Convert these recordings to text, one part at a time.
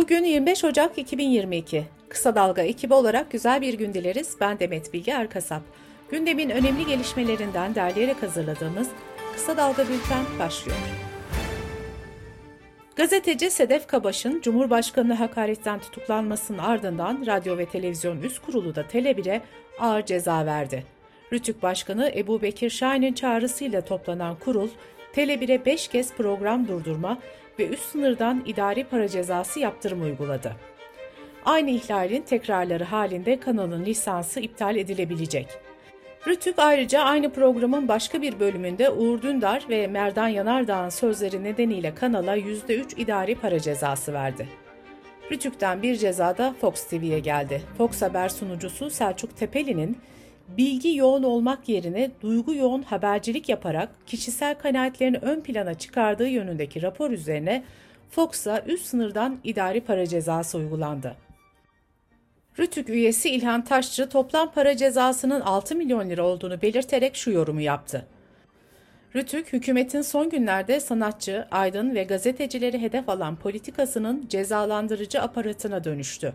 Bugün 25 Ocak 2022. Kısa Dalga ekibi olarak güzel bir gün dileriz. Ben Demet Bilge Erkasap. Gündemin önemli gelişmelerinden derleyerek hazırladığımız Kısa Dalga Bülten başlıyor. Gazeteci Sedef Kabaş'ın Cumhurbaşkanı hakaretten tutuklanmasının ardından Radyo ve Televizyon Üst Kurulu da Tele1'e ağır ceza verdi. Rütük Başkanı Ebu Bekir Şahin'in çağrısıyla toplanan kurul, Tele1'e 5 kez program durdurma ve üst sınırdan idari para cezası yaptırım uyguladı. Aynı ihlalin tekrarları halinde kanalın lisansı iptal edilebilecek. Rütük ayrıca aynı programın başka bir bölümünde Uğur Dündar ve Merdan Yanardağ'ın sözleri nedeniyle kanala %3 idari para cezası verdi. Rütük'ten bir ceza da Fox TV'ye geldi. Fox Haber sunucusu Selçuk Tepeli'nin bilgi yoğun olmak yerine duygu yoğun habercilik yaparak kişisel kanaatlerini ön plana çıkardığı yönündeki rapor üzerine Fox'a üst sınırdan idari para cezası uygulandı. Rütük üyesi İlhan Taşçı toplam para cezasının 6 milyon lira olduğunu belirterek şu yorumu yaptı. Rütük, hükümetin son günlerde sanatçı, aydın ve gazetecileri hedef alan politikasının cezalandırıcı aparatına dönüştü.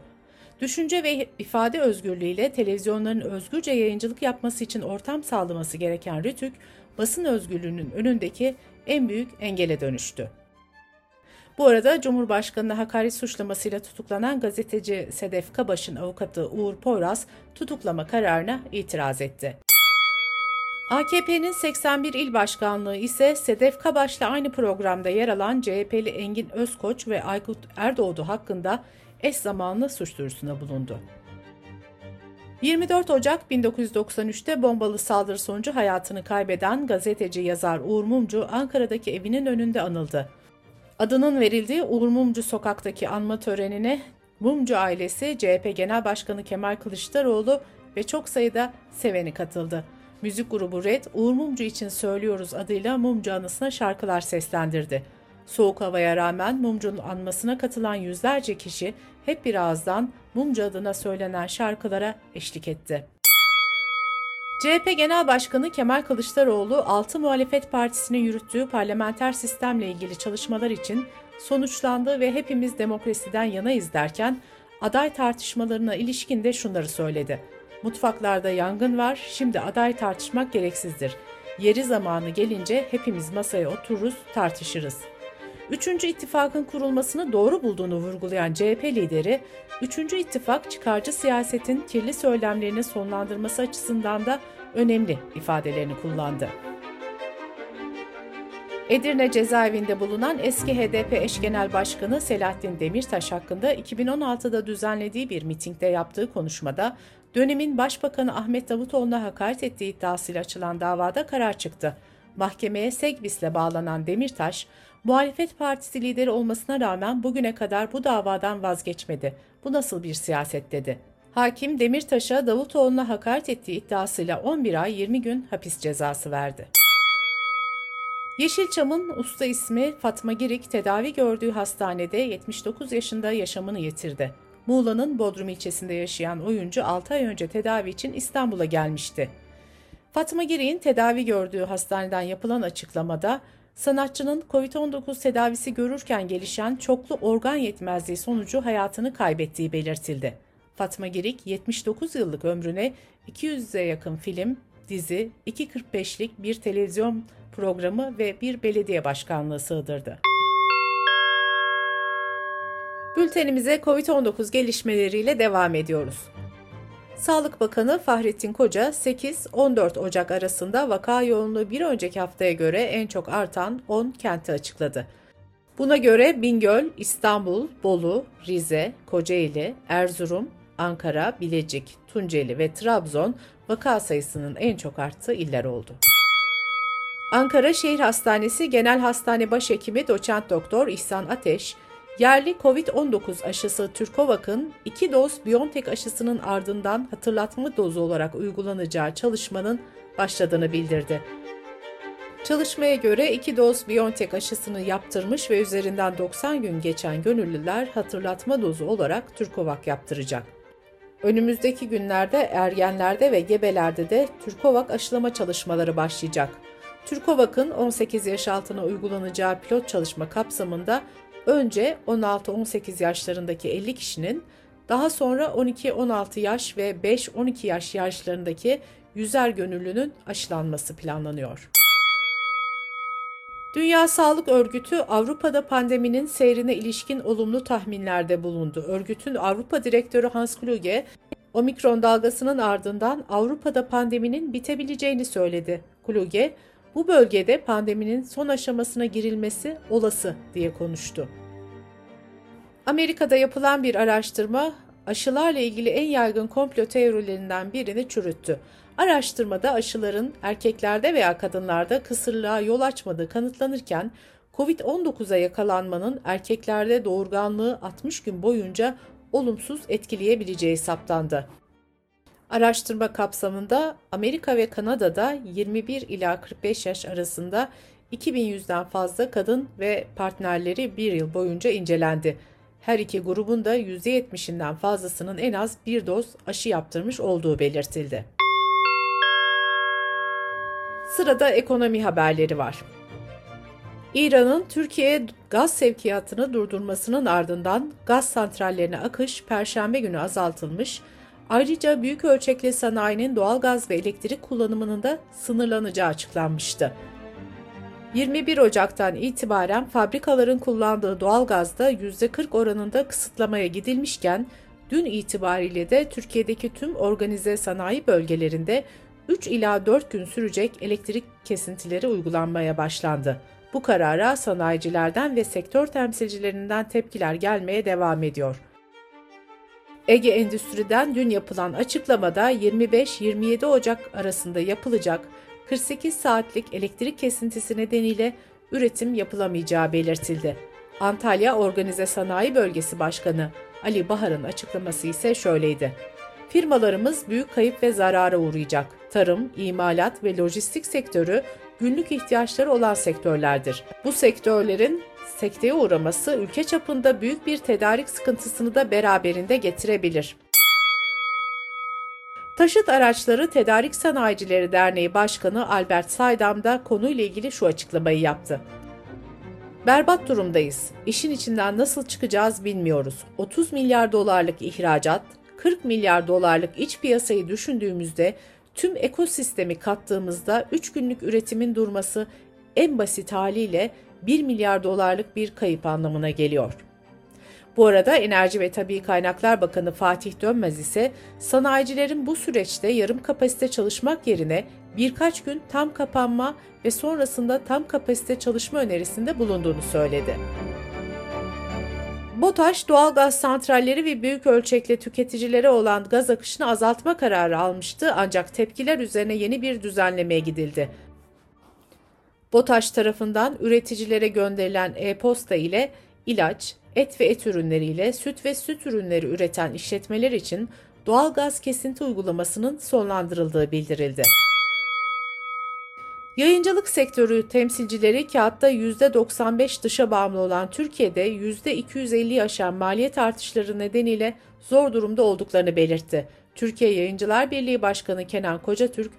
Düşünce ve ifade özgürlüğüyle televizyonların özgürce yayıncılık yapması için ortam sağlaması gereken Rütük, basın özgürlüğünün önündeki en büyük engele dönüştü. Bu arada Cumhurbaşkanı'na hakaret suçlamasıyla tutuklanan gazeteci Sedef Kabaş'ın avukatı Uğur Poyraz tutuklama kararına itiraz etti. AKP'nin 81 il başkanlığı ise Sedef Kabaş'la aynı programda yer alan CHP'li Engin Özkoç ve Aykut Erdoğdu hakkında eş zamanlı suç duyurusuna bulundu. 24 Ocak 1993'te bombalı saldırı sonucu hayatını kaybeden gazeteci yazar Uğur Mumcu Ankara'daki evinin önünde anıldı. Adının verildiği Uğur Mumcu sokaktaki anma törenine Mumcu ailesi, CHP Genel Başkanı Kemal Kılıçdaroğlu ve çok sayıda seveni katıldı. Müzik grubu Red, Uğur Mumcu için söylüyoruz adıyla Mumcu anısına şarkılar seslendirdi. Soğuk havaya rağmen Mumcu'nun anmasına katılan yüzlerce kişi hep bir ağızdan Mumcu adına söylenen şarkılara eşlik etti. CHP Genel Başkanı Kemal Kılıçdaroğlu, 6 muhalefet partisinin yürüttüğü parlamenter sistemle ilgili çalışmalar için sonuçlandı ve hepimiz demokrasiden yanayız derken aday tartışmalarına ilişkin de şunları söyledi. Mutfaklarda yangın var, şimdi aday tartışmak gereksizdir. Yeri zamanı gelince hepimiz masaya otururuz, tartışırız.'' Üçüncü ittifakın kurulmasını doğru bulduğunu vurgulayan CHP lideri, Üçüncü ittifak çıkarcı siyasetin kirli söylemlerini sonlandırması açısından da önemli ifadelerini kullandı. Edirne cezaevinde bulunan eski HDP eş genel başkanı Selahattin Demirtaş hakkında 2016'da düzenlediği bir mitingde yaptığı konuşmada dönemin başbakanı Ahmet Davutoğlu'na hakaret ettiği iddiasıyla açılan davada karar çıktı. Mahkemeye Segbis'le bağlanan Demirtaş, Muhalefet partisi lideri olmasına rağmen bugüne kadar bu davadan vazgeçmedi. Bu nasıl bir siyaset dedi. Hakim Demirtaş'a Davutoğlu'na hakaret ettiği iddiasıyla 11 ay 20 gün hapis cezası verdi. Yeşilçam'ın usta ismi Fatma Girik tedavi gördüğü hastanede 79 yaşında yaşamını yitirdi. Muğla'nın Bodrum ilçesinde yaşayan oyuncu 6 ay önce tedavi için İstanbul'a gelmişti. Fatma Girik'in tedavi gördüğü hastaneden yapılan açıklamada sanatçının COVID-19 tedavisi görürken gelişen çoklu organ yetmezliği sonucu hayatını kaybettiği belirtildi. Fatma Girik 79 yıllık ömrüne 200'e yakın film, dizi, 2.45'lik bir televizyon programı ve bir belediye başkanlığı sığdırdı. Bültenimize COVID-19 gelişmeleriyle devam ediyoruz. Sağlık Bakanı Fahrettin Koca 8-14 Ocak arasında vaka yoğunluğu bir önceki haftaya göre en çok artan 10 kenti açıkladı. Buna göre Bingöl, İstanbul, Bolu, Rize, Kocaeli, Erzurum, Ankara, Bilecik, Tunceli ve Trabzon vaka sayısının en çok arttığı iller oldu. Ankara Şehir Hastanesi Genel Hastane Başhekimi Doçent Doktor İhsan Ateş, Yerli COVID-19 aşısı Türkovak'ın 2 doz BioNTech aşısının ardından hatırlatma dozu olarak uygulanacağı çalışmanın başladığını bildirdi. Çalışmaya göre 2 doz BioNTech aşısını yaptırmış ve üzerinden 90 gün geçen gönüllüler hatırlatma dozu olarak Türkovak yaptıracak. Önümüzdeki günlerde ergenlerde ve gebelerde de Türkovak aşılama çalışmaları başlayacak. Türkovak'ın 18 yaş altına uygulanacağı pilot çalışma kapsamında Önce 16-18 yaşlarındaki 50 kişinin, daha sonra 12-16 yaş ve 5-12 yaş yaşlarındaki yüzer gönüllünün aşılanması planlanıyor. Dünya Sağlık Örgütü Avrupa'da pandeminin seyrine ilişkin olumlu tahminlerde bulundu. Örgütün Avrupa Direktörü Hans Kluge, omikron dalgasının ardından Avrupa'da pandeminin bitebileceğini söyledi. Kluge, bu bölgede pandeminin son aşamasına girilmesi olası diye konuştu. Amerika'da yapılan bir araştırma aşılarla ilgili en yaygın komplo teorilerinden birini çürüttü. Araştırmada aşıların erkeklerde veya kadınlarda kısırlığa yol açmadığı kanıtlanırken COVID-19'a yakalanmanın erkeklerde doğurganlığı 60 gün boyunca olumsuz etkileyebileceği saptandı. Araştırma kapsamında Amerika ve Kanada'da 21 ila 45 yaş arasında 2100'den fazla kadın ve partnerleri bir yıl boyunca incelendi. Her iki grubun da %70'inden fazlasının en az bir doz aşı yaptırmış olduğu belirtildi. Sırada ekonomi haberleri var. İran'ın Türkiye'ye gaz sevkiyatını durdurmasının ardından gaz santrallerine akış perşembe günü azaltılmış, ayrıca büyük ölçekli sanayinin doğal gaz ve elektrik kullanımının da sınırlanacağı açıklanmıştı. 21 Ocak'tan itibaren fabrikaların kullandığı doğal gazda %40 oranında kısıtlamaya gidilmişken, dün itibariyle de Türkiye'deki tüm organize sanayi bölgelerinde 3 ila 4 gün sürecek elektrik kesintileri uygulanmaya başlandı. Bu karara sanayicilerden ve sektör temsilcilerinden tepkiler gelmeye devam ediyor. Ege Endüstri'den dün yapılan açıklamada 25-27 Ocak arasında yapılacak 48 saatlik elektrik kesintisi nedeniyle üretim yapılamayacağı belirtildi. Antalya Organize Sanayi Bölgesi Başkanı Ali Bahar'ın açıklaması ise şöyleydi. Firmalarımız büyük kayıp ve zarara uğrayacak. Tarım, imalat ve lojistik sektörü günlük ihtiyaçları olan sektörlerdir. Bu sektörlerin sekteye uğraması ülke çapında büyük bir tedarik sıkıntısını da beraberinde getirebilir. Taşıt Araçları Tedarik Sanayicileri Derneği Başkanı Albert Saydam da konuyla ilgili şu açıklamayı yaptı. Berbat durumdayız. İşin içinden nasıl çıkacağız bilmiyoruz. 30 milyar dolarlık ihracat, 40 milyar dolarlık iç piyasayı düşündüğümüzde tüm ekosistemi kattığımızda 3 günlük üretimin durması en basit haliyle 1 milyar dolarlık bir kayıp anlamına geliyor. Bu arada Enerji ve Tabi Kaynaklar Bakanı Fatih Dönmez ise sanayicilerin bu süreçte yarım kapasite çalışmak yerine birkaç gün tam kapanma ve sonrasında tam kapasite çalışma önerisinde bulunduğunu söyledi. BOTAŞ doğal gaz santralleri ve büyük ölçekli tüketicilere olan gaz akışını azaltma kararı almıştı ancak tepkiler üzerine yeni bir düzenlemeye gidildi. BOTAŞ tarafından üreticilere gönderilen e-posta ile ilaç, et ve et ürünleriyle süt ve süt ürünleri üreten işletmeler için doğal gaz kesinti uygulamasının sonlandırıldığı bildirildi. Yayıncılık sektörü temsilcileri kağıtta %95 dışa bağımlı olan Türkiye'de %250 aşan maliyet artışları nedeniyle zor durumda olduklarını belirtti. Türkiye Yayıncılar Birliği Başkanı Kenan Kocatürk,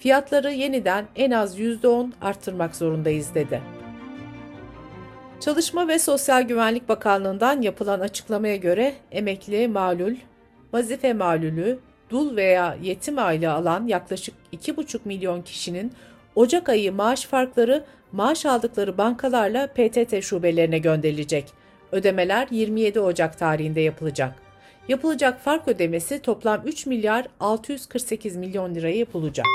fiyatları yeniden en az %10 arttırmak zorundayız dedi. Çalışma ve Sosyal Güvenlik Bakanlığı'ndan yapılan açıklamaya göre emekli, malul, vazife malulü, dul veya yetim aile alan yaklaşık 2,5 milyon kişinin Ocak ayı maaş farkları maaş aldıkları bankalarla PTT şubelerine gönderilecek. Ödemeler 27 Ocak tarihinde yapılacak. Yapılacak fark ödemesi toplam 3 milyar 648 milyon liraya yapılacak.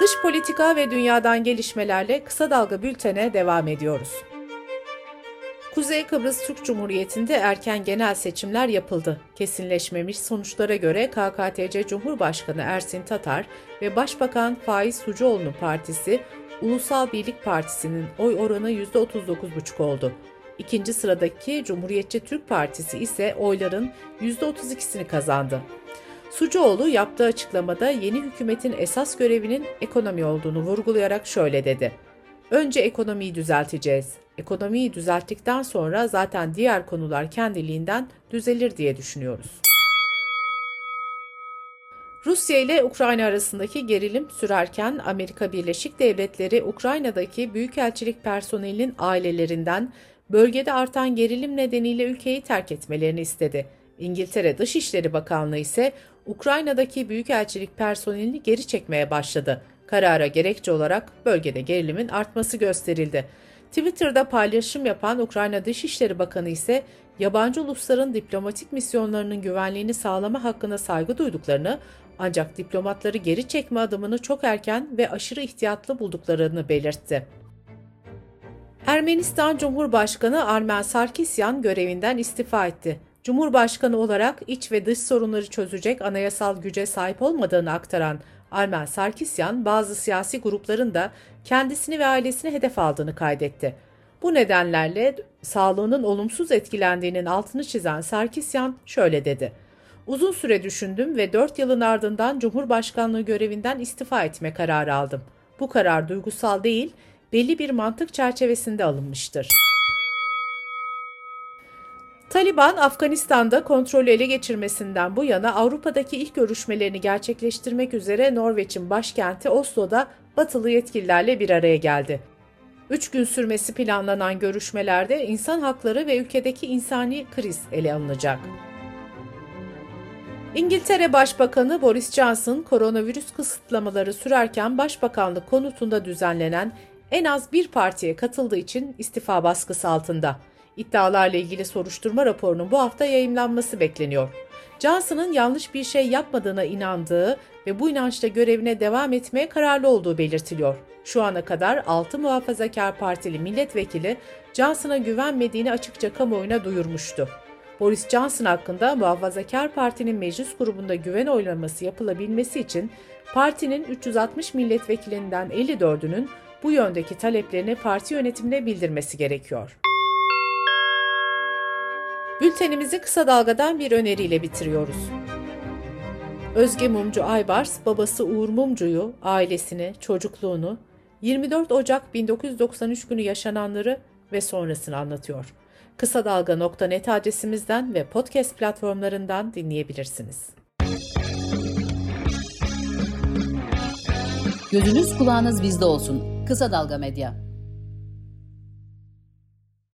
Dış politika ve dünyadan gelişmelerle kısa dalga bültene devam ediyoruz. Kuzey Kıbrıs Türk Cumhuriyeti'nde erken genel seçimler yapıldı. Kesinleşmemiş sonuçlara göre KKTC Cumhurbaşkanı Ersin Tatar ve Başbakan Faiz Sucuoğlu'nun partisi Ulusal Birlik Partisi'nin oy oranı %39,5 oldu. İkinci sıradaki Cumhuriyetçi Türk Partisi ise oyların %32'sini kazandı. Sucuoğlu yaptığı açıklamada yeni hükümetin esas görevinin ekonomi olduğunu vurgulayarak şöyle dedi. Önce ekonomiyi düzelteceğiz. Ekonomiyi düzelttikten sonra zaten diğer konular kendiliğinden düzelir diye düşünüyoruz. Rusya ile Ukrayna arasındaki gerilim sürerken Amerika Birleşik Devletleri Ukrayna'daki büyükelçilik personelinin ailelerinden bölgede artan gerilim nedeniyle ülkeyi terk etmelerini istedi. İngiltere Dışişleri Bakanlığı ise Ukrayna'daki büyükelçilik personelini geri çekmeye başladı. Karara gerekçe olarak bölgede gerilimin artması gösterildi. Twitter'da paylaşım yapan Ukrayna Dışişleri Bakanı ise yabancı ulusların diplomatik misyonlarının güvenliğini sağlama hakkına saygı duyduklarını ancak diplomatları geri çekme adımını çok erken ve aşırı ihtiyatlı bulduklarını belirtti. Ermenistan Cumhurbaşkanı Armen Sarkisyan görevinden istifa etti. Cumhurbaşkanı olarak iç ve dış sorunları çözecek anayasal güce sahip olmadığını aktaran Armen Sarkisyan bazı siyasi grupların da kendisini ve ailesini hedef aldığını kaydetti. Bu nedenlerle sağlığının olumsuz etkilendiğinin altını çizen Sarkisyan şöyle dedi. Uzun süre düşündüm ve 4 yılın ardından Cumhurbaşkanlığı görevinden istifa etme kararı aldım. Bu karar duygusal değil, belli bir mantık çerçevesinde alınmıştır. Taliban, Afganistan'da kontrolü ele geçirmesinden bu yana Avrupa'daki ilk görüşmelerini gerçekleştirmek üzere Norveç'in başkenti Oslo'da batılı yetkililerle bir araya geldi. Üç gün sürmesi planlanan görüşmelerde insan hakları ve ülkedeki insani kriz ele alınacak. İngiltere Başbakanı Boris Johnson, koronavirüs kısıtlamaları sürerken Başbakanlık konutunda düzenlenen en az bir partiye katıldığı için istifa baskısı altında. İddialarla ilgili soruşturma raporunun bu hafta yayımlanması bekleniyor. Johnson'ın yanlış bir şey yapmadığına inandığı ve bu inançla görevine devam etmeye kararlı olduğu belirtiliyor. Şu ana kadar 6 muhafazakar partili milletvekili Johnson'a güvenmediğini açıkça kamuoyuna duyurmuştu. Boris Johnson hakkında Muhafazakar Parti'nin meclis grubunda güven oylaması yapılabilmesi için partinin 360 milletvekilinden 54'ünün bu yöndeki taleplerini parti yönetimine bildirmesi gerekiyor. Bültenimizi kısa dalgadan bir öneriyle bitiriyoruz. Özge Mumcu Aybars, babası Uğur Mumcu'yu, ailesini, çocukluğunu, 24 Ocak 1993 günü yaşananları ve sonrasını anlatıyor. Kısa Dalga.net adresimizden ve podcast platformlarından dinleyebilirsiniz. Gözünüz kulağınız bizde olsun. Kısa Dalga Medya.